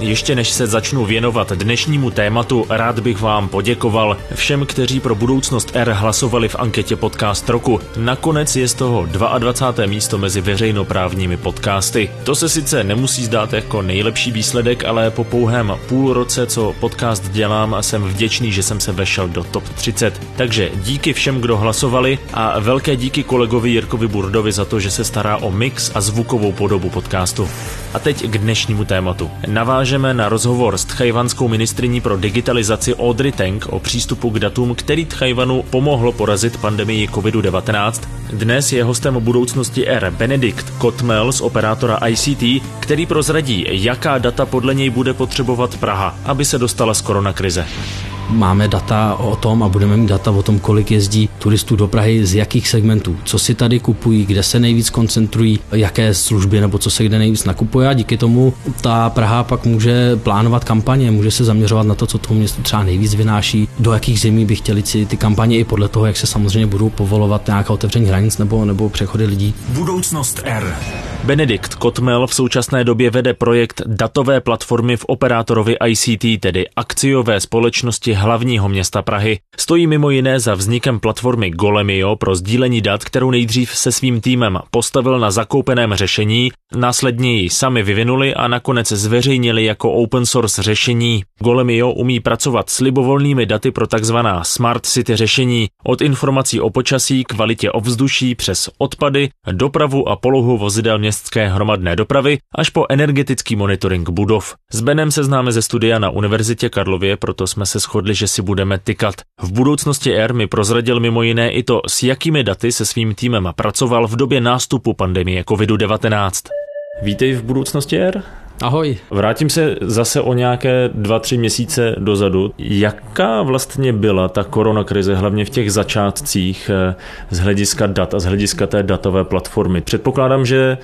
Ještě než se začnu věnovat dnešnímu tématu, rád bych vám poděkoval všem, kteří pro budoucnost R hlasovali v anketě Podcast roku. Nakonec je z toho 22. místo mezi veřejnoprávními podcasty. To se sice nemusí zdát jako nejlepší výsledek, ale po pouhém půl roce, co podcast dělám, jsem vděčný, že jsem se vešel do top 30. Takže díky všem, kdo hlasovali a velké díky kolegovi Jirkovi Burdovi za to, že se stará o mix a zvukovou podobu podcastu. A teď k dnešnímu tématu. Naváž navážeme na rozhovor s tchajvanskou ministriní pro digitalizaci Audrey Tang o přístupu k datům, který Tchajvanu pomohlo porazit pandemii COVID-19. Dnes je hostem budoucnosti R Benedikt Kotmel z operátora ICT, který prozradí, jaká data podle něj bude potřebovat Praha, aby se dostala z koronakrize. Máme data o tom a budeme mít data o tom, kolik jezdí turistů do Prahy, z jakých segmentů, co si tady kupují, kde se nejvíc koncentrují, jaké služby nebo co se kde nejvíc nakupuje a díky tomu ta Praha pak může plánovat kampaně, může se zaměřovat na to, co tomu městu třeba nejvíc vynáší, do jakých zemí by chtěli si ty kampaně i podle toho, jak se samozřejmě budou povolovat nějaká otevření hranic nebo, nebo přechody lidí. Budoucnost R. Benedikt Kotmel v současné době vede projekt datové platformy v operátorovi ICT, tedy akciové společnosti hlavního města Prahy. Stojí mimo jiné za vznikem platformy Golemio pro sdílení dat, kterou nejdřív se svým týmem postavil na zakoupeném řešení, následně ji sami vyvinuli a nakonec zveřejnili jako open source řešení. Golemio umí pracovat s libovolnými daty pro takzvaná smart city řešení, od informací o počasí, kvalitě ovzduší přes odpady, dopravu a polohu vozidel městské hromadné dopravy až po energetický monitoring budov. S Benem se známe ze studia na Univerzitě Karlově, proto jsme se shodli, že si budeme tykat. V budoucnosti R mi prozradil mimo jiné i to, s jakými daty se svým týmem pracoval v době nástupu pandemie COVID-19. Vítej v budoucnosti R. Ahoj. Vrátím se zase o nějaké dva, tři měsíce dozadu. Jaká vlastně byla ta koronakrize, hlavně v těch začátcích eh, z hlediska dat a z hlediska té datové platformy? Předpokládám, že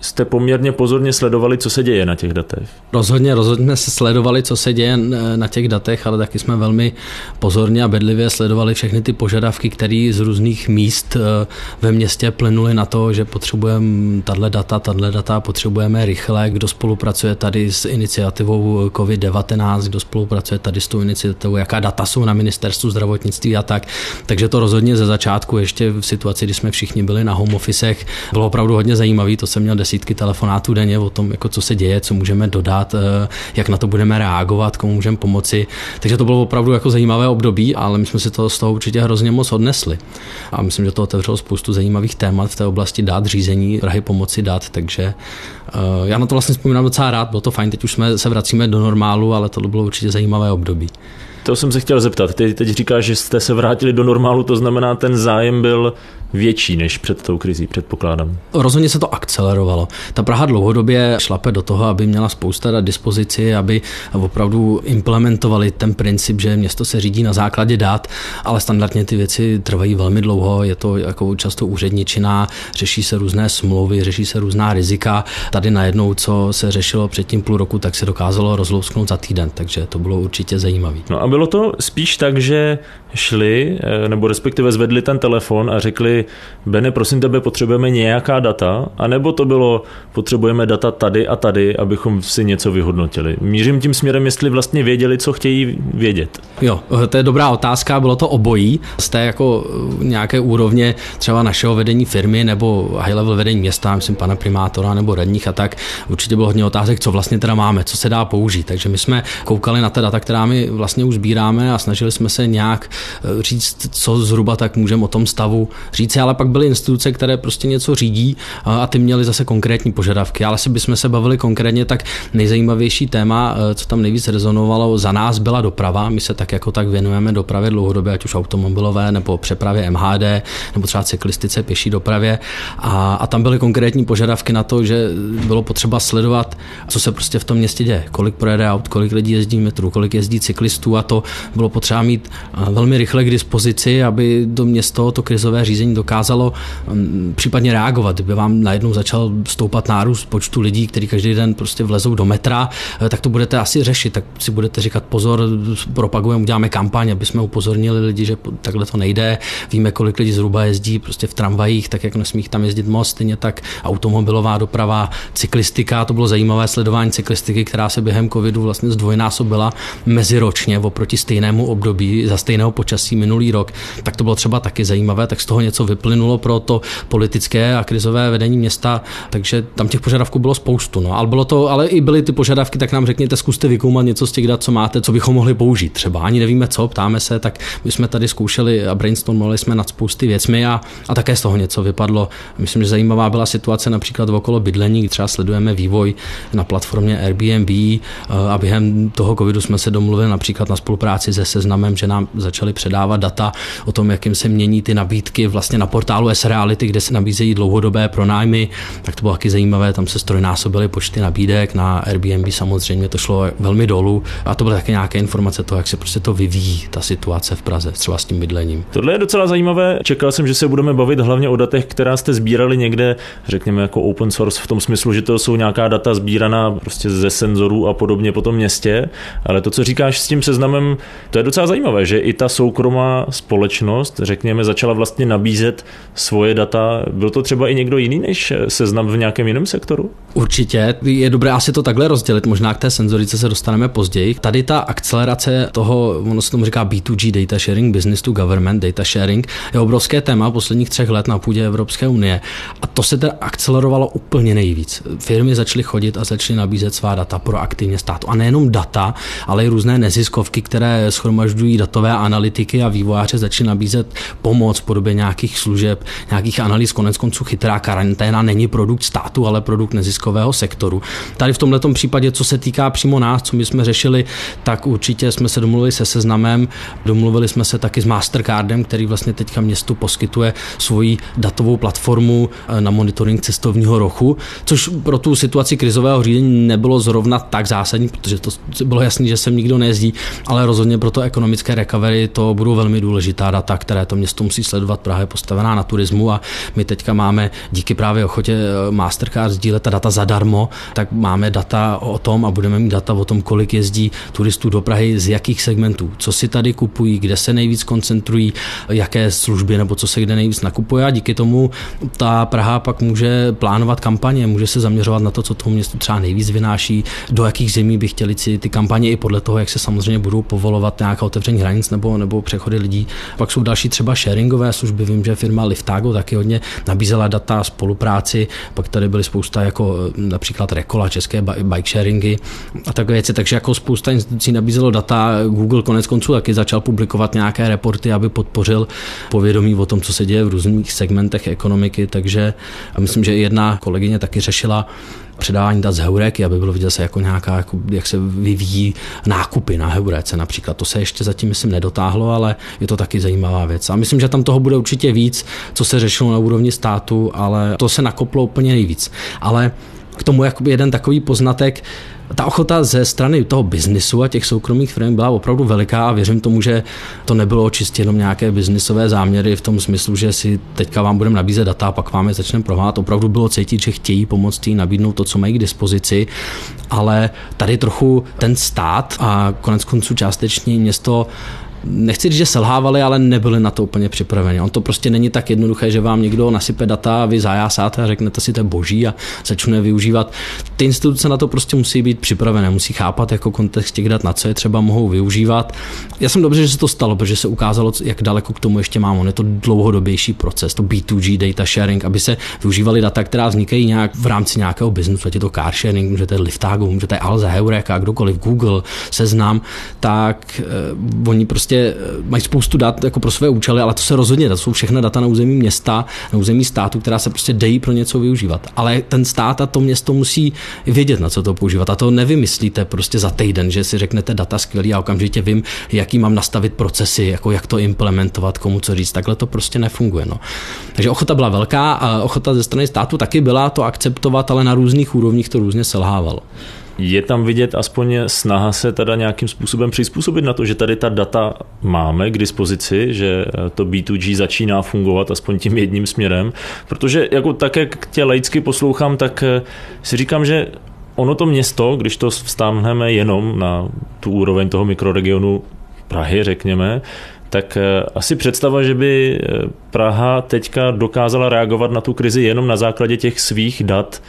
jste poměrně pozorně sledovali, co se děje na těch datech. Rozhodně, rozhodně se sledovali, co se děje na těch datech, ale taky jsme velmi pozorně a bedlivě sledovali všechny ty požadavky, které z různých míst eh, ve městě plynuly na to, že potřebujeme tahle data, tahle data potřebujeme rychle, kdo spolupracuje tady s iniciativou COVID-19, kdo spolupracuje tady s tou iniciativou, jaká data jsou na ministerstvu zdravotnictví a tak. Takže to rozhodně ze začátku, ještě v situaci, kdy jsme všichni byli na home officech, bylo opravdu hodně zajímavé, to jsem měl telefonátů denně o tom, jako co se děje, co můžeme dodat, eh, jak na to budeme reagovat, komu můžeme pomoci. Takže to bylo opravdu jako zajímavé období, ale my jsme si to z toho určitě hrozně moc odnesli. A myslím, že to otevřelo spoustu zajímavých témat v té oblasti dát, řízení, drahy pomoci dát, takže eh, já na to vlastně vzpomínám docela rád, bylo to fajn, teď už jsme se vracíme do normálu, ale to bylo určitě zajímavé období. To jsem se chtěl zeptat. Ty teď říkáš, že jste se vrátili do normálu, to znamená, ten zájem byl větší než před tou krizí, předpokládám. Rozhodně se to akcelerovalo. Ta Praha dlouhodobě šlape do toho, aby měla spousta dat dispozici, aby opravdu implementovali ten princip, že město se řídí na základě dat, ale standardně ty věci trvají velmi dlouho, je to jako často úředničina, řeší se různé smlouvy, řeší se různá rizika. Tady najednou, co se řešilo předtím půl roku, tak se dokázalo rozlousknout za týden, takže to bylo určitě zajímavé. No a bylo to spíš tak, že šli, eh, nebo respektive zvedli ten telefon a řekli, Bene, prosím tebe, potřebujeme nějaká data, anebo to bylo, potřebujeme data tady a tady, abychom si něco vyhodnotili. Mířím tím směrem, jestli vlastně věděli, co chtějí vědět. Jo, to je dobrá otázka, bylo to obojí. Z té jako eh, nějaké úrovně třeba našeho vedení firmy nebo high level vedení města, myslím pana primátora nebo radních a tak, určitě bylo hodně otázek, co vlastně teda máme, co se dá použít. Takže my jsme koukali na ta data, která my vlastně už sbíráme a snažili jsme se nějak eh, říct, co zhruba tak můžeme o tom stavu říct, ale pak byly instituce, které prostě něco řídí a ty měly zase konkrétní požadavky. Ale si bychom se bavili konkrétně, tak nejzajímavější téma, eh, co tam nejvíc rezonovalo za nás, byla doprava. My se tak jako tak věnujeme dopravě dlouhodobě, ať už automobilové nebo přepravě MHD, nebo třeba cyklistice, pěší dopravě. A, a tam byly konkrétní požadavky na to, že bylo potřeba sledovat, co se prostě v tom městě děje, kolik projede aut, kolik lidí jezdí metru, kolik jezdí cyklistů a to to bylo potřeba mít velmi rychle k dispozici, aby to město to krizové řízení dokázalo mm, případně reagovat. Kdyby vám najednou začal stoupat nárůst počtu lidí, kteří každý den prostě vlezou do metra, eh, tak to budete asi řešit. Tak si budete říkat pozor, propagujeme, uděláme kampaň, aby jsme upozornili lidi, že takhle to nejde. Víme, kolik lidí zhruba jezdí prostě v tramvajích, tak jak nesmí tam jezdit moc, stejně tak automobilová doprava, cyklistika. To bylo zajímavé sledování cyklistiky, která se během covidu vlastně zdvojnásobila meziročně oproti stejnému období za stejného počasí minulý rok. Tak to bylo třeba taky zajímavé, tak z toho něco vyplynulo pro to politické a krizové vedení města, takže tam těch požadavků bylo spoustu. No. Ale, bylo to, ale i byly ty požadavky, tak nám řekněte, zkuste vykoumat něco z těch dat, co máte, co bychom mohli použít. Třeba ani nevíme co, ptáme se, tak my jsme tady zkoušeli a brainstormovali jsme nad spousty věcmi a, a také z toho něco vypadlo. Myslím, že zajímavá byla situace například okolo bydlení, kdy třeba sledujeme vývoj na platformě Airbnb a během toho covidu jsme se domluvili například na spolupráci se seznamem, že nám začali předávat data o tom, jakým se mění ty nabídky vlastně na portálu S-Reality, kde se nabízejí dlouhodobé pronájmy, tak to bylo taky zajímavé, tam se strojnásobily počty nabídek, na Airbnb samozřejmě to šlo velmi dolů a to byly také nějaké informace toho, jak se prostě to vyvíjí, ta situace v Praze, třeba s tím bydlením. Tohle je docela zajímavé. Čekal jsem, že se budeme bavit hlavně o datech, která jste sbírali někde, řekněme jako open source v tom smyslu, že to jsou nějaká data sbíraná prostě ze senzorů a podobně po tom městě, ale to, co říkáš s tím seznamem, to je docela zajímavé, že i ta soukromá společnost, řekněme, začala vlastně nabízet svoje data. Byl to třeba i někdo jiný než seznam v nějakém jiném sektoru? Určitě. Je dobré asi to takhle rozdělit. Možná k té senzorice se dostaneme později. Tady ta akcelerace toho, ono se tomu říká B2G data sharing, business to government data sharing, je obrovské téma posledních třech let na půdě Evropské unie. A to se teda akcelerovalo úplně nejvíc. Firmy začaly chodit a začaly nabízet svá data proaktivně státu. A nejenom data, ale i různé neziskovky, které schromažďují datové analytiky a vývojáře začaly nabízet pomoc v podobě nějakých služeb, nějakých analýz. Konec konců chytrá karanténa není produkt státu, ale produkt neziskového sektoru. Tady v tomto případě, co se týká přímo nás, co my jsme řešili, tak určitě jsme se domluvili se seznamem, domluvili jsme se taky s Mastercardem, který vlastně teďka městu poskytuje svoji datovou platformu eh, na monitoring cestovního rochu, což pro tu situaci krizového řízení nebylo zrovna tak zásadní, protože to bylo jasné, že sem nikdo nejezdí, ale rozhodně pro to ekonomické recovery to budou velmi důležitá data, které to město musí sledovat. Praha je postavená na turismu a my teďka máme díky právě ochotě eh, Mastercard sdílet ta data zadarmo, tak máme data o tom a budeme mít data o tom, kolik jezdí turistů do Prahy, z jakých segmentů, co si tady kupují, kde se nejvíc koncentrují, jaké služby nebo co se kde nejvíc nakupuje a díky tomu ta Praha pak může plánovat kampaně, může se zaměřovat na to, co tomu městu třeba nejvíc vynáší, do jakých zemí by chtěli si ty kampaně i podle toho, jak se samozřejmě budou povolovat nějaká otevření hranic nebo, nebo přechody lidí. Pak jsou další třeba sharingové služby, vím, že firma Liftago taky hodně nabízela data, spolupráci, pak tady byly spousta jako například Rekola, české bike sharingy a takové věci, takže jako spousta institucí nabízelo data, Google konec konců taky začal publikovat nějaké reporty, aby podpořil povědomí o tom, co se děje v různých segmentech ekonomiky, takže myslím, že jedna kolegyně taky řešila předávání dat z Heureky, aby bylo vidět se jako nějaká, jako, jak se vyvíjí nákupy na Heurece například. To se ještě zatím, myslím, nedotáhlo, ale je to taky zajímavá věc. A myslím, že tam toho bude určitě víc, co se řešilo na úrovni státu, ale to se nakoplo úplně nejvíc. Ale k tomu jakoby jeden takový poznatek, ta ochota ze strany toho biznisu a těch soukromých firm byla opravdu veliká a věřím tomu, že to nebylo čistě jenom nějaké biznisové záměry v tom smyslu, že si teďka vám budeme nabízet data a pak vám je začneme provádět. Opravdu bylo cítit, že chtějí pomoct jim nabídnout to, co mají k dispozici, ale tady trochu ten stát a konec konců částečně město nechci říct, že selhávali, ale nebyli na to úplně připraveni. On to prostě není tak jednoduché, že vám někdo nasype data vy zajásáte a řeknete si, to je boží a začne využívat. Ty instituce na to prostě musí být připravené, musí chápat jako kontext těch dat, na co je třeba mohou využívat. Já jsem dobře, že se to stalo, protože se ukázalo, jak daleko k tomu ještě mám. On je to dlouhodobější proces, to B2G data sharing, aby se využívaly data, která vznikají nějak v rámci nějakého biznesu, ať je to car sharing, můžete Liftago, můžete Alza, Heureka, kdokoliv, Google, seznam, tak eh, oni prostě prostě eh, mají spoustu dat jako pro své účely, ale to se rozhodně, to jsou všechna data na území města, na území státu, která se prostě dejí pro něco využívat. Ale ten stát a to město musí vědět, na co to používat. A to nevymyslíte prostě za týden, že si řeknete data skvělý a okamžitě vím, jaký mám nastavit procesy, jako jak to implementovat, komu co říct. Takhle to prostě nefunguje. No. Takže ochota byla velká a ochota ze strany státu taky byla to akceptovat, ale na různých úrovních to různě selhávalo. Je tam vidět aspoň snaha se teda nějakým způsobem přizpůsobit na to, že tady ta data máme k dispozici, že to B2G začíná fungovat aspoň tím jedním směrem, protože jako tak, jak tě laicky poslouchám, tak si říkám, že ono to město, když to vstáhneme jenom na tu úroveň toho mikroregionu Prahy, řekněme, tak eh, asi představa, že by eh, Praha teďka dokázala reagovat na tu krizi jenom na základě těch svých dat,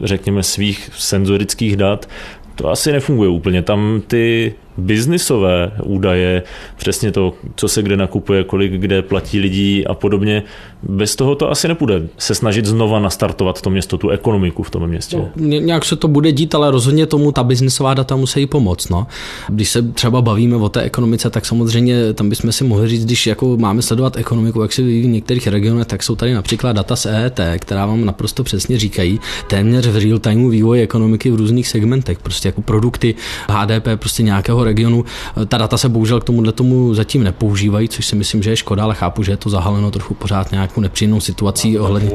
řekněme svých senzorických dat, to asi nefunguje úplně. Tam ty biznisové údaje, přesně to, co se kde nakupuje, kolik kde platí lidí a podobně. Bez toho to asi nepůjde se snažit znova nastartovat to město, tu ekonomiku v tom městě. No, nějak se to bude dít, ale rozhodně tomu ta biznisová data musí pomoct. No. Když se třeba bavíme o té ekonomice, tak samozřejmě tam bychom si mohli říct, když jako máme sledovat ekonomiku, jak se vyvíjí v některých regionech, tak jsou tady například data z EET, která vám naprosto přesně říkají téměř v real timeu vývoj ekonomiky v různých segmentech, prostě jako produkty HDP prostě nějakého regionu. Ta data se bohužel k tomuhle tomu zatím nepoužívají, což si myslím, že je škoda, ale chápu, že je to zahaleno trochu pořád nějakou nepříjemnou situací ohledně.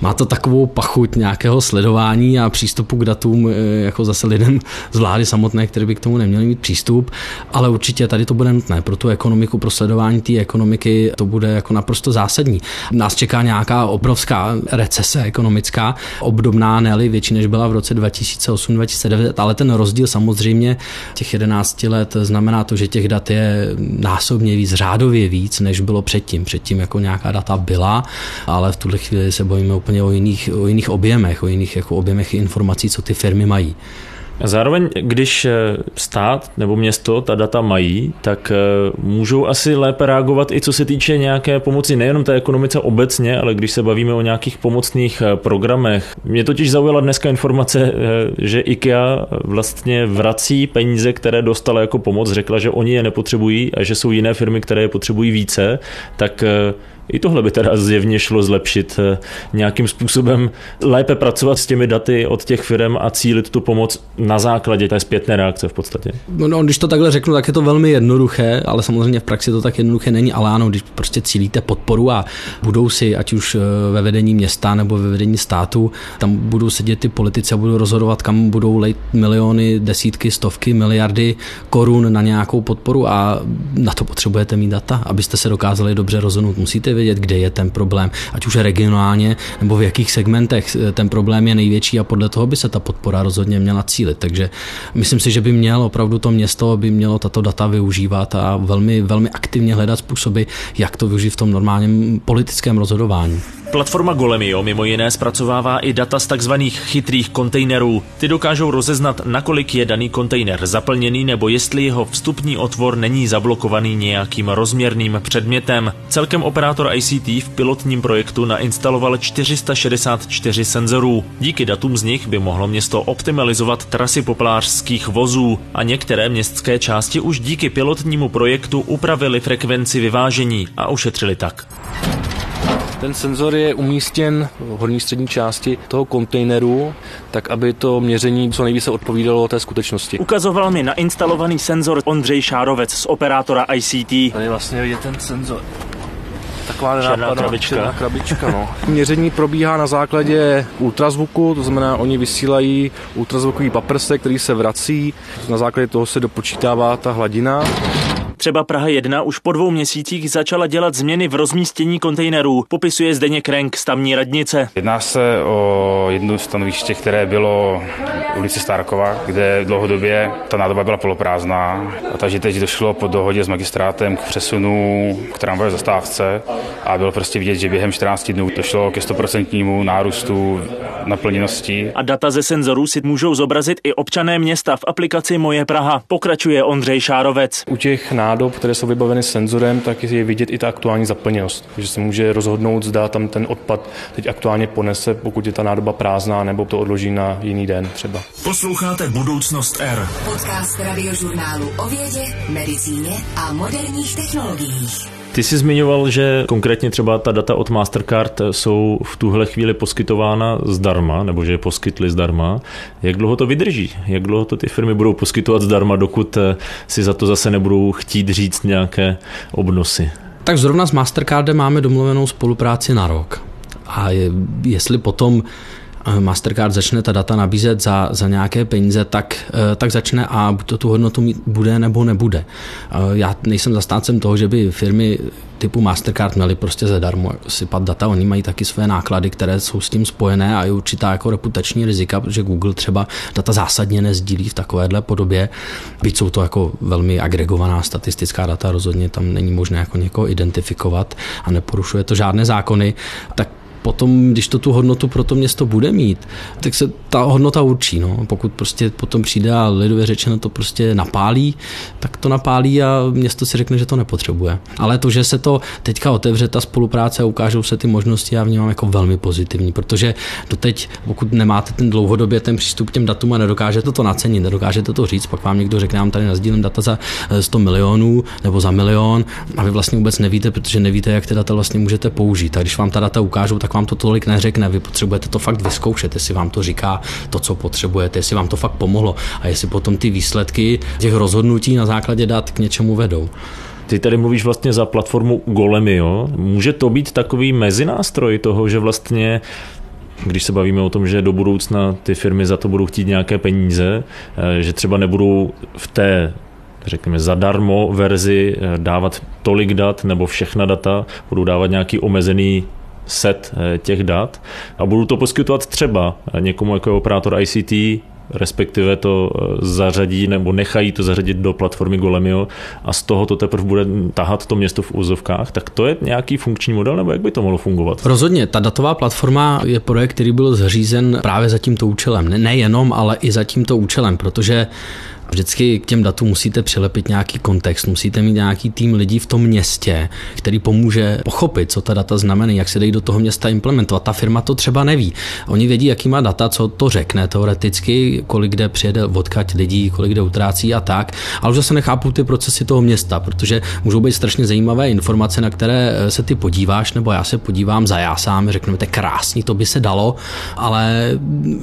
Má to takovou pachuť nějakého sledování a přístupu k datům, e, jako zase lidem z vlády samotné, které by k tomu neměli mít přístup, ale určitě tady to bude nutné pro tu ekonomiku, pro sledování té ekonomiky, to bude jako naprosto zásadní. Nás čeká nějaká obrovská recese ekonomická, obdobná, ne větší, než byla v roce 2008-2009, ale ten rozdíl samozřejmě těch 11 let znamená to, že těch dat je násobně víc, řádově víc, než bylo předtím. Předtím jako nějaká data byla, ale v tuhle chvíli se bojíme úplně o jiných, o jiných objemech, o jiných jako objemech informací, co ty firmy mají. Zároveň, když eh, stát nebo město ta data mají, tak eh, můžou asi lépe reagovat i co se týče nějaké pomoci nejenom té ekonomice obecně, ale když se bavíme o nějakých pomocných eh, programech. Mě totiž zaujala dneska informace, že IKEA vlastně vrací peníze, které dostala jako pomoc, řekla, že oni je nepotřebují a že jsou jiné firmy, které je potřebují více, tak i tohle by teda zjevně šlo zlepšit eh, nějakým způsobem, lépe pracovat s těmi daty od těch firm a cílit tu pomoc na základě té zpětné reakce v podstatě. No, no, když to takhle řeknu, tak je to velmi jednoduché, ale samozřejmě v praxi to tak jednoduché není, ale ano, když prostě cílíte podporu a budou si, ať už eh, ve vedení města nebo ve vedení státu, tam budou sedět ty politici a budou rozhodovat, kam budou lejt miliony, desítky, stovky, miliardy korun na nějakou podporu a na to potřebujete mít data, abyste se dokázali dobře rozhodnout. Musíte vědět, kde je ten problém, ať už regionálně nebo v jakých segmentech eh, ten problém je největší a podle toho by se ta podpora rozhodně měla cílit. Takže myslím si, že by mělo opravdu to město by mělo tato data využívat a velmi, velmi aktivně hledat způsoby, jak to využít v tom normálním politickém rozhodování. Platforma Golemio mimo jiné zpracovává i data z takzvaných chytrých kontejnerů. Ty dokážou rozeznat, nakolik je daný kontejner zaplněný nebo jestli jeho vstupní otvor není zablokovaný nějakým rozměrným předmětem. Celkem operátor ICT v pilotním projektu nainstaloval 464 senzorů. Díky datům z nich by mohlo město optimalizovat trasy poplářských vozů a některé městské části už díky pilotnímu projektu upravili frekvenci vyvážení a ušetřili tak. Ten senzor je umístěn v horní střední části toho kontejneru, tak aby to měření co nejvíce odpovídalo té skutečnosti. Ukazoval mi nainstalovaný senzor Ondřej Šárovec z operátora ICT. Tady vlastně vidět ten senzor taková černá krabička. Černá krabička no. Měření probíhá na základě ultrazvuku, to znamená, oni vysílají ultrazvukový paprsek, který se vrací, na základě toho se dopočítává ta hladina. Třeba Praha 1 už po dvou měsících začala dělat změny v rozmístění kontejnerů, popisuje zdeně Krenk z tamní radnice. Jedná se o jedno stanoviště, které bylo v ulici Starkova, kde dlouhodobě ta nádoba byla poloprázdná. A takže teď došlo po dohodě s magistrátem k přesunu k tramvajové zastávce a bylo prostě vidět, že během 14 dnů došlo ke 100% nárůstu naplněnosti. A data ze senzorů si můžou zobrazit i občané města v aplikaci Moje Praha, pokračuje Ondřej Šárovec. U těch nádob, které jsou vybaveny senzorem, tak je vidět i ta aktuální zaplněnost. Takže se může rozhodnout, zda tam ten odpad teď aktuálně ponese, pokud je ta nádoba prázdná, nebo to odloží na jiný den třeba. Posloucháte Budoucnost R. Podcast radiožurnálu o vědě, medicíně a moderních technologiích. Ty jsi zmiňoval, že konkrétně třeba ta data od Mastercard jsou v tuhle chvíli poskytována zdarma, nebo že je poskytli zdarma. Jak dlouho to vydrží? Jak dlouho to ty firmy budou poskytovat zdarma, dokud eh, si za to zase nebudou chtít říct nějaké obnosy? Tak zrovna s Mastercardem máme domluvenou spolupráci na rok. A je, jestli potom Mastercard začne ta data nabízet za, za nějaké peníze, tak, tak začne a buď to tu hodnotu mít bude nebo nebude. Já nejsem zastáncem toho, že by firmy typu Mastercard měli prostě zadarmo sypat data. Oni mají taky své náklady, které jsou s tím spojené a je určitá jako reputační rizika, protože Google třeba data zásadně nezdílí v takovéhle podobě. Byť jsou to jako velmi agregovaná statistická data, rozhodně tam není možné jako někoho identifikovat a neporušuje to žádné zákony, tak potom, když to tu hodnotu pro to město bude mít, tak se ta hodnota určí. No. Pokud prostě potom přijde a lidově řečeno to prostě napálí, tak to napálí a město si řekne, že to nepotřebuje. Ale to, že se to teďka otevře, ta spolupráce a ukážou se ty možnosti, já vnímám jako velmi pozitivní, protože doteď, pokud nemáte ten dlouhodobě ten přístup k těm datům a nedokážete to nacenit, nedokážete to říct, pak vám někdo řekne, nám tady nazdílím data za 100 milionů nebo za milion a vy vlastně vůbec nevíte, protože nevíte, jak ty data vlastně můžete použít. A když vám ta data ukážou, tak vám to tolik neřekne. Vy potřebujete to fakt vyzkoušet, jestli vám to říká to, co potřebujete, jestli vám to fakt pomohlo a jestli potom ty výsledky těch rozhodnutí na základě dat k něčemu vedou. Ty tady mluvíš vlastně za platformu Golemio. Může to být takový mezinástroj toho, že vlastně když se bavíme o tom, že do budoucna ty firmy za to budou chtít nějaké peníze, eh, že třeba nebudou v té řekněme, zadarmo verzi eh, dávat tolik dat nebo všechna data, budou dávat nějaký omezený set eh, těch dat a budu to poskytovat třeba někomu jako operátor ICT, respektive to eh, zařadí nebo nechají to zařadit do platformy Golemio a z toho to teprve bude tahat to město v úzovkách, tak to je nějaký funkční model, nebo jak by to mohlo fungovat? Rozhodně, ta datová platforma je projekt, který byl zřízen právě za tímto účelem. Nejenom, ale i za tímto účelem, protože Vždycky k těm datům musíte přilepit nějaký kontext, musíte mít nějaký tým lidí v tom městě, který pomůže pochopit, co ta data znamenají, jak se dají do toho města implementovat. Ta firma to třeba neví. Oni vědí, jaký má data, co to řekne teoreticky, kolik kde přijede odkaď lidí, kolik kde utrácí a tak, ale už zase nechápou ty procesy toho města, protože můžou být strašně zajímavé informace, na které se ty podíváš, nebo já se podívám za já sám, řeknu, to je krásný, to by se dalo, ale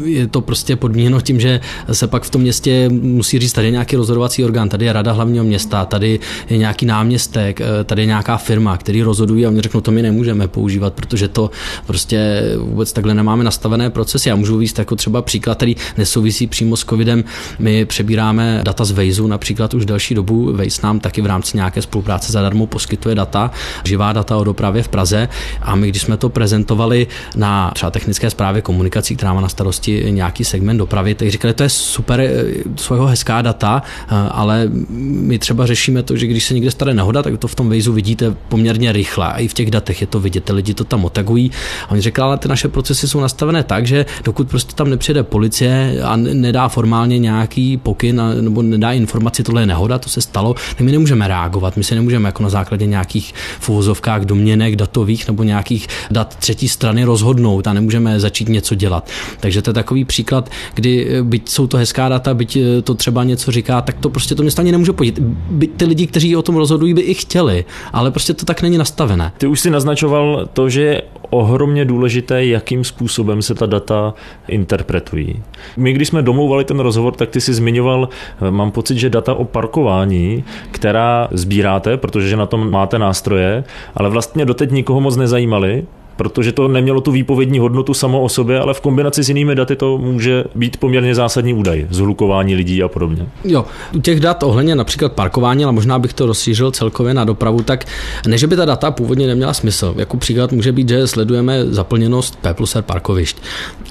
je to prostě podmíněno tím, že se pak v tom městě musí říct, tady je nějaký rozhodovací orgán, tady je rada hlavního města, tady je nějaký náměstek, eh, tady je nějaká firma, který rozhodují a oni řeknou, to my nemůžeme používat, protože to prostě vůbec takhle nemáme nastavené procesy. Já můžu víc jako třeba příklad, který nesouvisí přímo s covidem. My přebíráme data z Vejzu například už další dobu. Vejz nám taky v rámci nějaké spolupráce zadarmo poskytuje data, živá data o dopravě v Praze a my, když jsme to prezentovali na třeba technické zprávě komunikací, která má na starosti nějaký segment dopravy, tak říkali, to je super, eh, svého hezká data, eh, ale my třeba řešíme to, že když se někde stane nehoda, tak to v tom vejzu vidíte poměrně rychle a i v těch datech je to vidět, ty lidi to tam otagují. A oni řekli, ale ty naše procesy jsou nastavené tak, že dokud prostě tam nepřijde policie a nedá formálně nějaký pokyn nebo nedá informaci, tohle je nehoda, to se stalo, tak my nemůžeme reagovat, my se nemůžeme jako na základě nějakých fúzovkách domněnek datových nebo nějakých dat třetí strany rozhodnout a nemůžeme začít něco dělat. Takže to je takový příklad, kdy byť jsou to hezká data, byť to třeba něco říká, tak to prostě to město ani nemůže podít. By ty lidi, kteří o tom rozhodují, by i chtěli, ale prostě to tak není nastavené. Ty už si naznačoval to, že je ohromně důležité, jakým způsobem se ta data interpretují. My, když jsme domlouvali ten rozhovor, tak ty si zmiňoval, mám pocit, že data o parkování, která sbíráte, protože na tom máte nástroje, ale vlastně doteď nikoho moc nezajímaly, protože to nemělo tu výpovědní hodnotu samo o sobě, ale v kombinaci s jinými daty to může být poměrně zásadní údaj, zhlukování lidí a podobně. Jo, u těch dat ohledně například parkování, ale možná bych to rozšířil celkově na dopravu, tak ne, že by ta data původně neměla smysl. Jako příklad může být, že sledujeme zaplněnost P plus R parkovišť.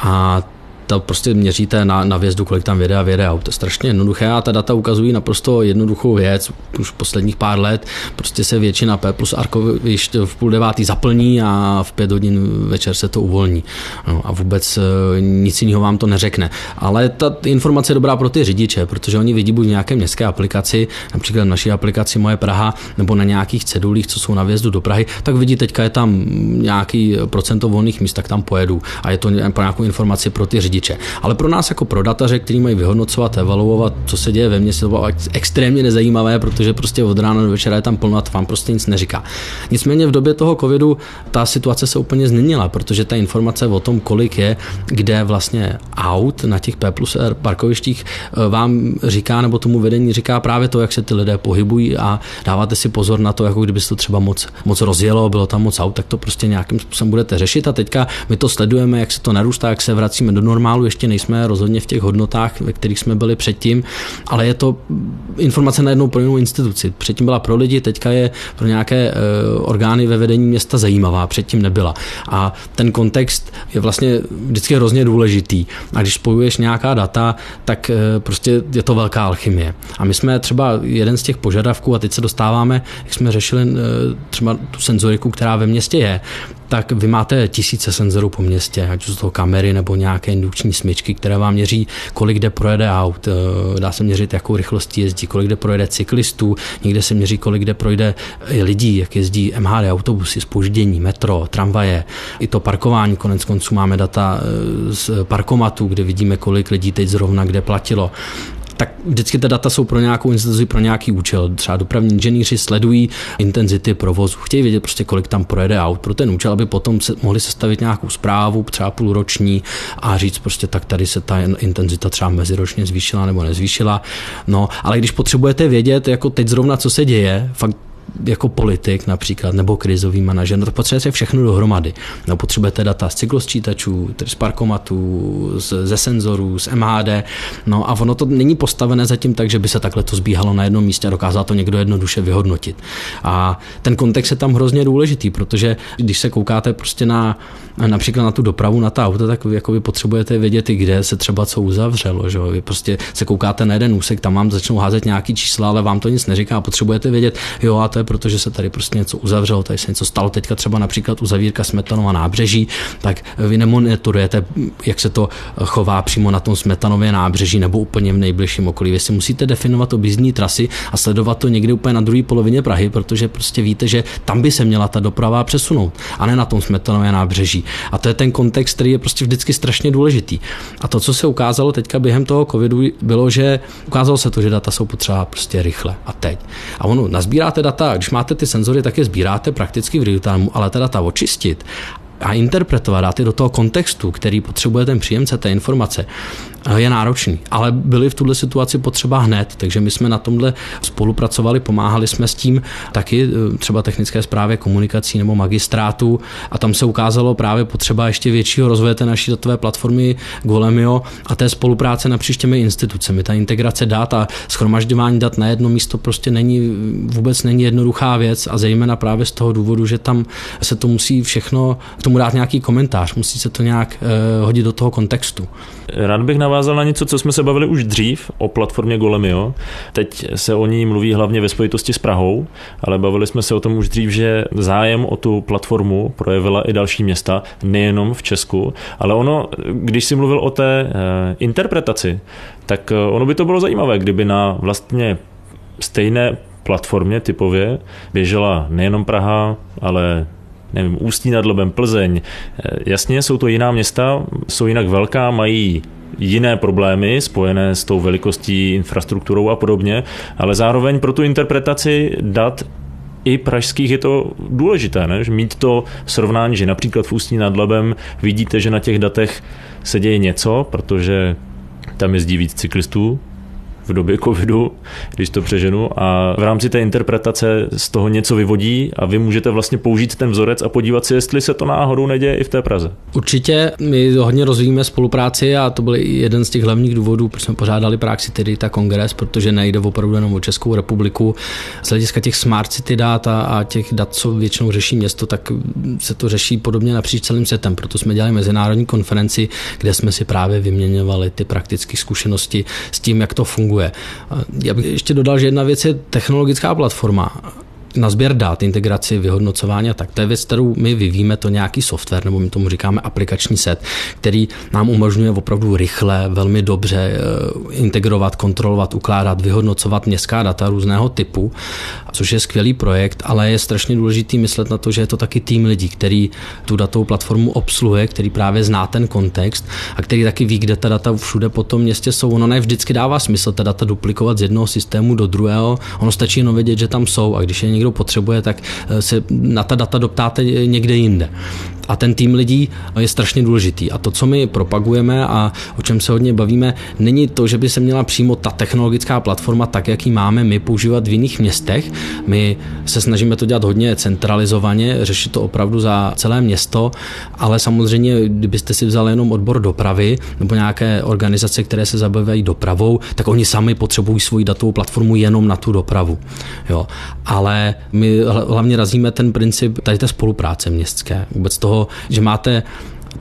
A to prostě měříte na, na vězdu, kolik tam věde a věde aut. Je strašně jednoduché a ta data ukazují naprosto jednoduchou věc. Už posledních pár let prostě se většina P plus arkovišť v půl devátý zaplní a v pět hodin večer se to uvolní. No, a vůbec e, nic jiného vám to neřekne. Ale ta informace je dobrá pro ty řidiče, protože oni vidí buď v nějaké městské aplikaci, například naší aplikaci Moje Praha, nebo na nějakých cedulích, co jsou na vjezdu do Prahy, tak vidí, teďka je tam nějaký procento volných míst, tak tam pojedu. A je to nějakou informaci pro ty řidiče řidiče. Ale pro nás jako pro dataře, který mají vyhodnocovat, evaluovat, co se děje ve městě, to bylo extrémně nezajímavé, protože prostě od rána do večera je tam plno a vám prostě nic neříká. Nicméně v době toho covidu ta situace se úplně změnila, protože ta informace o tom, kolik je, kde vlastně aut na těch P plus R parkovištích eh, vám říká, nebo tomu vedení říká právě to, jak se ty lidé pohybují a dáváte si pozor na to, jako kdyby se to třeba moc, moc rozjelo, bylo tam moc aut, tak to prostě nějakým způsobem budete řešit a teďka my to sledujeme, jak se to narůstá, jak se vracíme do normálu, ještě nejsme rozhodně v těch hodnotách, ve kterých jsme byli předtím, ale je to informace na jednou pro jinou instituci. Předtím byla pro lidi, teďka je pro nějaké e, orgány ve vedení města zajímavá, předtím nebyla. A ten kontext je vlastně vždycky hrozně důležitý. A když spojuješ nějaká data, tak e, prostě je to velká alchymie. A my jsme třeba jeden z těch požadavků, a teď se dostáváme, jak jsme řešili e, třeba tu senzoriku, která ve městě je, tak vy máte tisíce senzorů po městě, ať už to kamery nebo nějaké indukční smyčky, které vám měří, kolik kde projede aut, eh, dá se měřit, jakou rychlostí jezdí, kolik kde projede cyklistů, někde se měří, kolik kde projde lidí, jak jezdí MHD, autobusy, spoždění, metro, tramvaje, i to parkování, konec konců máme data eh, z parkomatu, kde vidíme, kolik lidí teď zrovna kde platilo tak vždycky ty data jsou pro nějakou instituci, pro nějaký účel. Třeba dopravní inženýři sledují intenzity provozu, chtějí vědět prostě, kolik tam projede aut pro ten účel, aby potom se, mohli sestavit nějakou zprávu, třeba půlroční a říct prostě, tak tady se ta intenzita třeba meziročně zvýšila nebo nezvýšila. No, ale když potřebujete vědět, jako teď zrovna, co se děje, fakt jako politik například, nebo krizový manažer, no to potřebujete všechno dohromady. No, potřebujete data z cyklosčítačů, z parkomatů, z, ze senzorů, z MHD, no a ono to není postavené zatím tak, že by se takhle to zbíhalo na jednom místě a dokázal to někdo jednoduše vyhodnotit. A ten kontext je tam hrozně důležitý, protože když se koukáte prostě na například na tu dopravu, na ta auta, tak vy, jako vy potřebujete vědět i kde se třeba co uzavřelo. Že? Vy prostě se koukáte na jeden úsek, tam vám začnou házet nějaký čísla, ale vám to nic neříká potřebujete vědět, jo, a to je proto, že se tady prostě něco uzavřelo, tady se něco stalo. Teďka třeba například uzavírka Smetanova nábřeží, tak vy nemonitorujete, jak se to chová přímo na tom Smetanově nábřeží nebo úplně v nejbližším okolí. Vy si musíte definovat objízdní trasy a sledovat to někdy úplně na druhé polovině Prahy, protože prostě víte, že tam by se měla ta doprava přesunout, a ne na tom Smetanově nábřeží. A to je ten kontext, který je prostě vždycky strašně důležitý. A to, co se ukázalo teďka během toho covidu, bylo, že ukázalo se to, že data jsou potřeba prostě rychle a teď. A ono, nazbíráte data, když máte ty senzory, tak je sbíráte prakticky v real time, ale ta data očistit a interpretovat, dát je do toho kontextu, který potřebuje ten příjemce té informace, je náročný. Ale byly v tuhle situaci potřeba hned, takže my jsme na tomhle spolupracovali, pomáhali jsme s tím taky e, třeba technické zprávě komunikací nebo magistrátu a tam se ukázalo právě potřeba ještě většího rozvoje té naší datové platformy Golemio a té spolupráce napříč těmi institucemi. Ta integrace dat a schromažďování dat na jedno místo prostě není, vůbec není jednoduchá věc a zejména právě z toho důvodu, že tam se to musí všechno, k tomu dát nějaký komentář, musí se to nějak eh, hodit do toho kontextu. Rád bych navázal na něco, co jsme se bavili už dřív o platformě Golemio. Teď se o ní mluví hlavně ve spojitosti s Prahou, ale bavili jsme se o tom už dřív, že zájem o tu platformu projevila i další města, nejenom v Česku, ale ono, když si mluvil o té eh, interpretaci, tak eh, ono by to bylo zajímavé, kdyby na vlastně stejné platformě typově běžela nejenom Praha, ale nevím, Ústí nad Labem, Plzeň. Eh, jasně, jsou to jiná města, jsou jinak velká, mají jiné problémy spojené s tou velikostí, infrastrukturou a podobně, ale zároveň pro tu interpretaci dat i pražských je to důležité, ne? Že mít to srovnání, že například v Ústí nad Labem vidíte, že na těch datech se děje něco, protože tam jezdí víc cyklistů, v době covidu, když to přeženu, a v rámci té interpretace z toho něco vyvodí a vy můžete vlastně použít ten vzorec a podívat se, jestli se to náhodou neděje i v té Praze. Určitě, my hodně rozvíjíme spolupráci a to byl jeden z těch hlavních důvodů, proč jsme pořádali Prague City Data kongres, protože nejde opravdu jenom o Českou republiku. Z hlediska těch smart city dat a, a těch dat, co většinou řeší město, tak se to řeší podobně napříč celým světem. Proto jsme dělali mezinárodní konferenci, kde jsme si právě vyměňovali ty praktické zkušenosti s tím, jak to funguje funguje. Já bych ještě dodal, že jedna věc je technologická platforma na sběr dát, integraci, vyhodnocování a tak. To je věc, kterou my vyvíjíme, to nějaký software, nebo my tomu říkáme aplikační set, který nám umožňuje opravdu rychle, velmi dobře eh, integrovat, kontrolovat, ukládat, vyhodnocovat městská data různého typu, což je skvělý projekt, ale je strašně důležitý myslet na to, že je to taky tým lidí, který tu datovou platformu obsluhuje, který právě zná ten kontext a který taky ví, kde ta data všude po tom městě jsou. Ono ne vždycky dává smysl ta data duplikovat z jednoho systému do druhého, ono stačí jenom vědět, že tam jsou a když je někdo potřebuje, tak eh, se na ta data doptáte někde jinde. A ten tým lidí je strašně důležitý. A to, co my propagujeme a o čem se hodně bavíme, není to, že by se měla přímo ta technologická platforma, tak jak ji máme my, používat v jiných městech. My se snažíme to dělat hodně centralizovaně, řešit to opravdu za celé město, ale samozřejmě, kdybyste si vzali jenom odbor dopravy nebo nějaké organizace, které se zabývají dopravou, tak oni sami potřebují svoji datovou platformu jenom na tu dopravu. Jo. Ale my hlavně razíme ten princip tady té spolupráce městské, vůbec toho že máte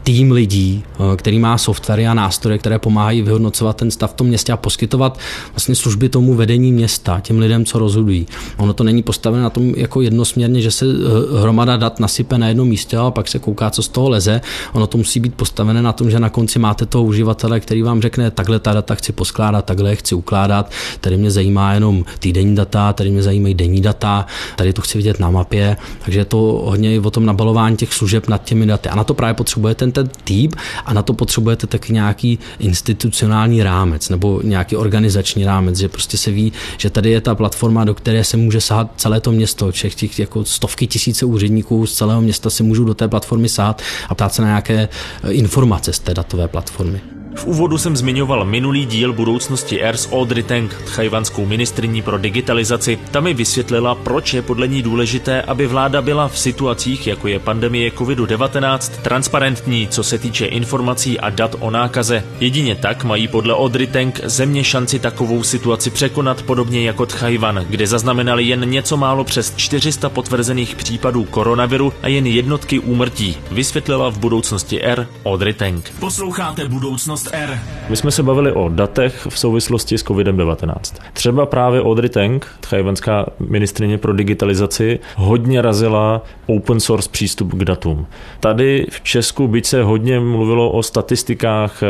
tým lidí, eh, který má softwary a nástroje, které pomáhají vyhodnocovat ten stav v tom městě a poskytovat vlastně služby tomu vedení města, těm lidem, co rozhodují. Ono to není postavené na tom jako jednosměrně, že se eh, hromada dat nasype na jednom místě a pak se kouká, co z toho leze. Ono to musí být postavené na tom, že na konci máte toho uživatele, který vám řekne, takhle ta data chci poskládat, takhle je chci ukládat, tady mě zajímá jenom týdenní data, tady mě zajímají denní data, tady to chci vidět na mapě, takže je to hodně o tom nabalování těch služeb nad těmi daty. A na to právě potřebuje ten, ten tým a na to potřebujete tak nějaký institucionální rámec nebo nějaký organizační rámec, že prostě se ví, že tady je ta platforma, do které se může sahat celé to město, všech těch jako stovky tisíce úředníků z celého města si můžou do té platformy sahat a ptát se na nějaké eh, informace z té datové platformy. V úvodu jsem zmiňoval minulý díl budoucnosti Air s Audrey Tang, tchajvanskou ministriní pro digitalizaci. Ta mi vysvětlila, proč je podle ní důležité, aby vláda byla v situacích, jako je pandemie COVID-19, transparentní, co se týče informací a dat o nákaze. Jedině tak mají podle Audrey Tang země šanci takovou situaci překonat podobně jako Tchajvan, kde zaznamenali jen něco málo přes 400 potvrzených případů koronaviru a jen jednotky úmrtí, vysvětlila v budoucnosti R Audrey Tang. Posloucháte budoucnost R. My jsme se bavili o datech v souvislosti s COVID-19. Třeba právě Audrey Tang, tchajvanská ministrině pro digitalizaci, hodně razila open source přístup k datům. Tady v Česku, byť se hodně mluvilo o statistikách, eh,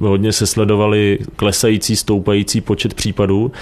hodně se sledovali klesající, stoupající počet případů,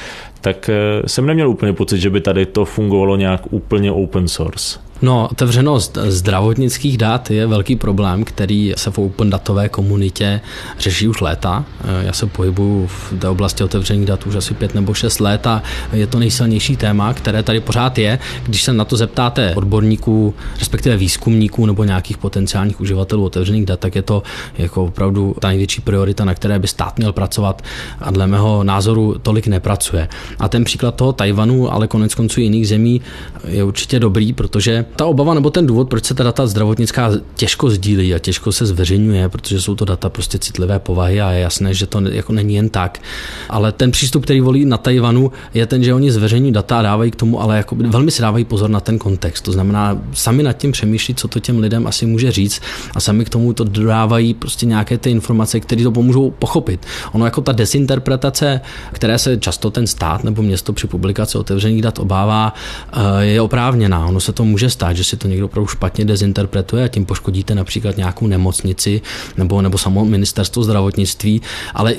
tak eh, jsem neměl úplně pocit, že by tady to fungovalo nějak úplně open source. No, otevřenost zdravotnických dat je velký problém, který se v open datové komunitě řeší už léta. Já se pohybuju v té oblasti otevřených dat už asi pět nebo šest let a je to nejsilnější téma, které tady pořád je. Když se na to zeptáte odborníků, respektive výzkumníků nebo nějakých potenciálních uživatelů otevřených dat, tak je to jako opravdu ta největší priorita, na které by stát měl pracovat a dle mého názoru tolik nepracuje. A ten příklad toho Tajvanu, ale konec konců jiných zemí je určitě dobrý, protože ta obava nebo ten důvod, proč se ta data zdravotnická těžko sdílí a těžko se zveřejňuje, protože jsou to data prostě citlivé povahy a je jasné, že to jako není jen tak. Ale ten přístup, který volí na Tajvanu, je ten, že oni zveřejňují data a dávají k tomu, ale jako velmi si dávají pozor na ten kontext. To znamená, sami nad tím přemýšlí, co to těm lidem asi může říct a sami k tomu to dodávají prostě nějaké ty informace, které to pomůžou pochopit. Ono jako ta desinterpretace, které se často ten stát nebo město při publikaci otevřených dat obává, eh, je oprávněná. Ono se to může stát stát, že si to někdo opravdu špatně dezinterpretuje a tím poškodíte například nějakou nemocnici nebo, nebo samo ministerstvo zdravotnictví, ale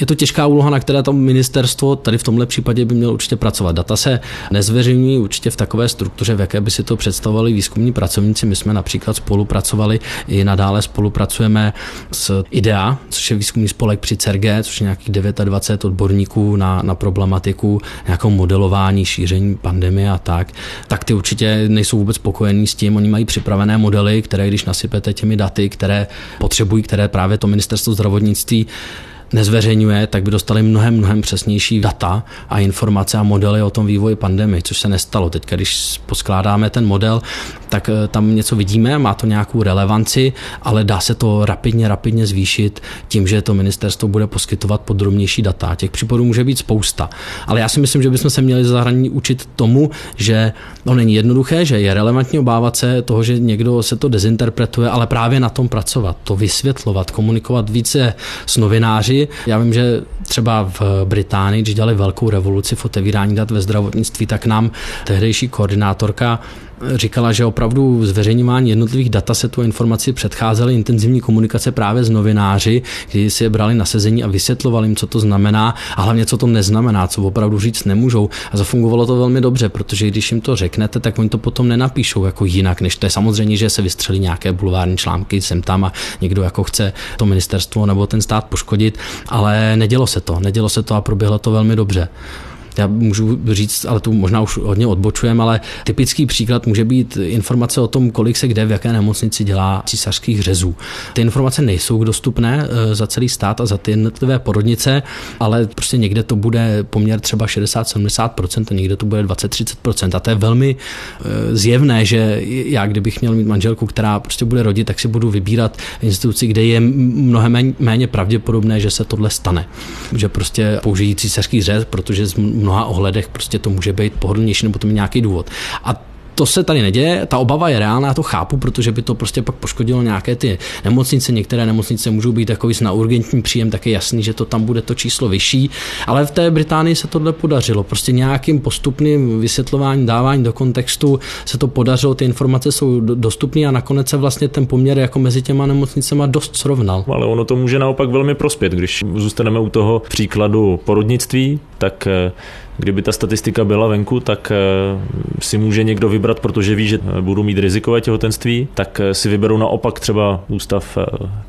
je to těžká úloha, na které to ministerstvo tady v tomhle případě by mělo určitě pracovat. Data se nezveřejňují určitě v takové struktuře, v jaké by si to představovali výzkumní pracovníci. My jsme například spolupracovali i nadále spolupracujeme s IDEA, což je výzkumný spolek při CERGE, což je nějakých 29 odborníků na, na problematiku nějakou modelování, šíření pandemie a tak, tak ty určitě nejsou vůbec spokojení s tím. Oni mají připravené modely, které když nasypete těmi daty, které potřebují, které právě to ministerstvo zdravotnictví nezveřejňuje, tak by dostali mnohem, mnohem přesnější data a informace a modely o tom vývoji pandemie, což se nestalo. Teď, když poskládáme ten model, tak eh, tam něco vidíme, má to nějakou relevanci, ale dá se to rapidně, rapidně zvýšit tím, že to ministerstvo bude poskytovat podrobnější data. Těch případů může být spousta. Ale já si myslím, že bychom se měli zahraničí učit tomu, že to není jednoduché, že je relevantní obávat se toho, že někdo se to dezinterpretuje, ale právě na tom pracovat, to vysvětlovat, komunikovat více s novináři, novináři. Já vím, že třeba v Británii, když dělali velkou revoluci v otevírání dat ve zdravotnictví, tak nám tehdejší koordinátorka říkala, že opravdu zveřejňování jednotlivých datasetů a informací předcházely intenzivní komunikace právě s novináři, kdy si je brali na sezení a vysvětlovali jim, co to znamená a hlavně, co to neznamená, co opravdu říct nemůžou. A zafungovalo to velmi dobře, protože když jim to řeknete, tak oni to potom nenapíšou jako jinak, než to je samozřejmě, že se vystřelí nějaké bulvární články sem tam a někdo jako chce to ministerstvo nebo ten stát poškodit, ale nedělo se to, nedělo se to a proběhlo to velmi dobře já můžu říct, ale tu možná už hodně odbočujeme, ale typický příklad může být informace o tom, kolik se kde v jaké nemocnici dělá císařských řezů. Ty informace nejsou dostupné eh, za celý stát a za ty jednotlivé porodnice, ale prostě někde to bude poměr třeba 60-70% a někde to bude 20-30%. A to je velmi eh, zjevné, že já, kdybych měl mít manželku, která prostě bude rodit, tak si budu vybírat instituci, kde je mnohem méně pravděpodobné, že se tohle stane. Že prostě použijí císařský řez, protože z mnoha ohledech prostě to může být pohodlnější nebo to mít nějaký důvod. A to se tady neděje, ta obava je reálná, já to chápu, protože by to prostě pak poškodilo nějaké ty nemocnice. Některé nemocnice můžou být takový na urgentní příjem, tak je jasný, že to tam bude to číslo vyšší, ale v té Británii se tohle podařilo. Prostě nějakým postupným vysvětlováním, dávání do kontextu se to podařilo, ty informace jsou dostupné a nakonec se vlastně ten poměr jako mezi těma nemocnicema dost srovnal. Ale ono to může naopak velmi prospět, když zůstaneme u toho příkladu porodnictví, tak eh, kdyby ta statistika byla venku, tak eh, si může někdo vybrat, protože ví, že eh, budu mít rizikové těhotenství, tak si vyberou naopak třeba ústav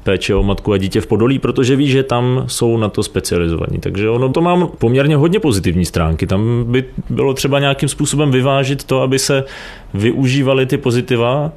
péče o matku a dítě v Podolí, protože ví, že tam jsou na to specializovaní. Takže ono to má poměrně hodně pozitivní stránky. Tam by bylo třeba nějakým způsobem vyvážit to, aby se využívaly ty pozitiva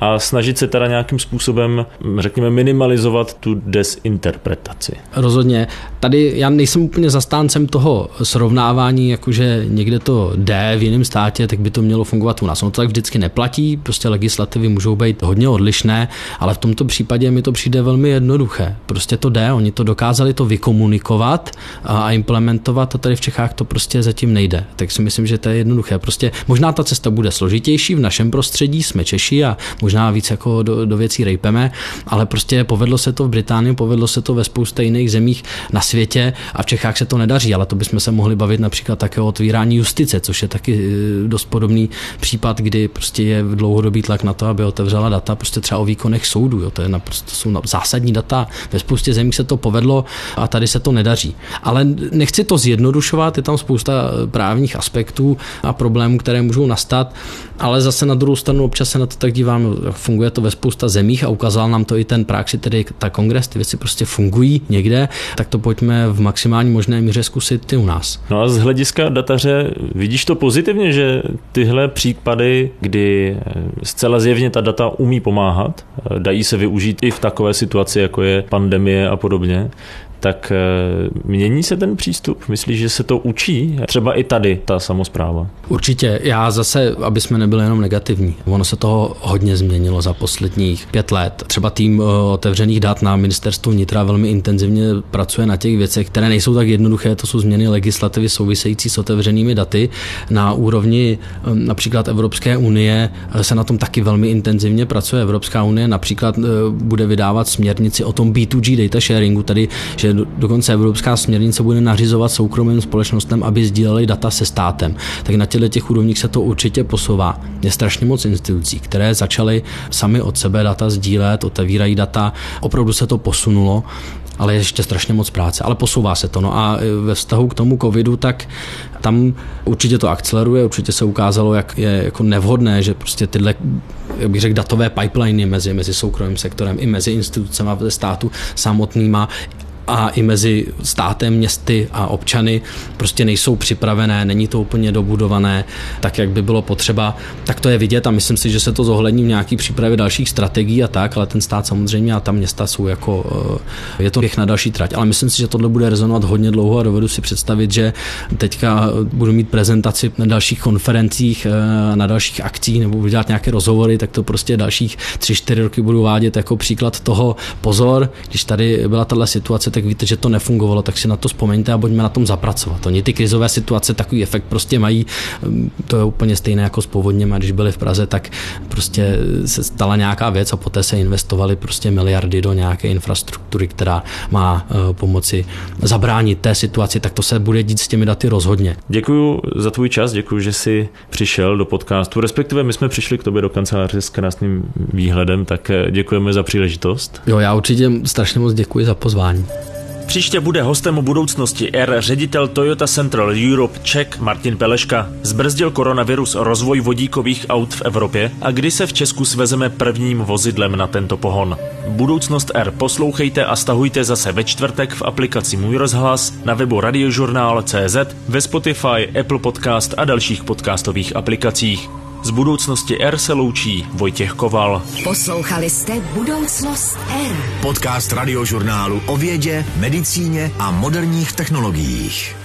a snažit se teda nějakým způsobem, řekněme, minimalizovat tu desinterpretaci. Rozhodně. Tady já nejsem úplně zastáncem toho srovnávání, jakože někde to jde v jiném státě, tak by to mělo fungovat u nás. Ono to tak vždycky neplatí, prostě legislativy můžou být hodně odlišné, ale v tomto případě mi to přijde velmi jednoduché. Prostě to jde, oni to dokázali to vykomunikovat a implementovat a tady v Čechách to prostě zatím nejde. Tak si myslím, že to je jednoduché. Prostě možná ta cesta bude složitější v našem prostředí, jsme Češi a možná víc jako do, do věcí rejpeme, ale prostě povedlo se to v Británii, povedlo se to ve spoustě jiných zemích na světě a v Čechách se to nedaří, ale to bychom se mohli bavit například také o otvírání justice, což je taky eh, dost podobný případ, kdy prostě je dlouhodobý tlak na to, aby otevřela data prostě třeba o výkonech soudu. Jo. To, je naprosto, to jsou zásadní data. Ve spoustě zemí se to povedlo a tady se to nedaří. Ale nechci to zjednodušovat, je tam spousta právních aspektů a problémů, které můžou nastat, ale zase na druhou stranu občas se na to tak dívám funguje to ve spousta zemích a ukázal nám to i ten praxi, tedy ta kongres, ty věci prostě fungují někde, tak to pojďme v maximální možné míře zkusit i u nás. No a z hlediska dataře vidíš to pozitivně, že tyhle případy, kdy eh, zcela zjevně ta data umí pomáhat, eh, dají se využít i v takové situaci, jako je pandemie a podobně, tak eh, mění se ten přístup? Myslíš, že se to učí? Třeba i tady ta samozpráva? Určitě. Já zase, aby jsme nebyli jenom negativní. Ono se toho hodně změnilo za posledních pět let. Třeba tým eh, otevřených dat na ministerstvu vnitra velmi intenzivně pracuje na těch věcech, které nejsou tak jednoduché. To jsou změny legislativy související s otevřenými daty. Na úrovni eh, například Evropské unie se na tom taky velmi intenzivně pracuje. Evropská unie například bude vydávat směrnici o tom B2G data sharingu, tedy že dokonce Evropská směrnice bude nařizovat soukromým společnostem, aby sdíleli data se státem. Tak na těchto těch úrovních se to určitě posouvá. Je strašně moc institucí, které začaly sami od sebe data sdílet, otevírají data. Opravdu se to posunulo ale je ještě strašně moc práce, ale posouvá se to. No a ve vztahu k tomu covidu, tak tam určitě to akceleruje, určitě se ukázalo, jak je jako nevhodné, že prostě tyhle, jak bych řekl, datové pipeliny mezi, mezi soukromým sektorem i mezi institucemi státu samotnýma a i mezi státem, městy a občany prostě nejsou připravené, není to úplně dobudované tak, jak by bylo potřeba, tak to je vidět a myslím si, že se to zohlední v nějaký přípravě dalších strategií a tak, ale ten stát samozřejmě a ta města jsou jako, eh, je to na další trať, ale myslím si, že tohle bude rezonovat hodně dlouho a dovedu si představit, že teďka budu mít prezentaci na dalších konferencích, eh, na dalších akcích nebo budu dělat nějaké rozhovory, tak to prostě dalších tři, čtyři roky budu vádět jako příklad toho. Pozor, když tady byla tahle situace, tak víte, že to nefungovalo, tak si na to vzpomeňte a pojďme na tom zapracovat. Oni ty krizové situace takový efekt prostě mají, mm, to je úplně stejné jako s povodněm, a když byli v Praze, tak prostě se stala nějaká věc a poté se investovali prostě miliardy do nějaké infrastruktury, která má eh, pomoci zabránit té situaci, tak to se bude dít s těmi daty rozhodně. Děkuji za tvůj čas, děkuji, že jsi přišel do podcastu, respektive my jsme přišli k tobě do kanceláře s krásným výhledem, tak eh, děkujeme za příležitost. Jo, já určitě strašně moc děkuji za pozvání. Příště bude hostem budoucnosti R ředitel Toyota Central Europe Czech Martin Peleška. Zbrzdil koronavirus rozvoj vodíkových aut v Evropě a kdy se v Česku svezeme prvním vozidlem na tento pohon. Budoucnost R poslouchejte a stahujte zase ve čtvrtek v aplikaci Můj rozhlas, na webu radiožurnál.cz, ve Spotify, Apple Podcast a dalších podcastových aplikacích. Z budoucnosti R se loučí Vojtěch Koval. Poslouchali jste Budoucnost R. Podcast radiožurnálu o vědě, medicíně a moderních technologiích.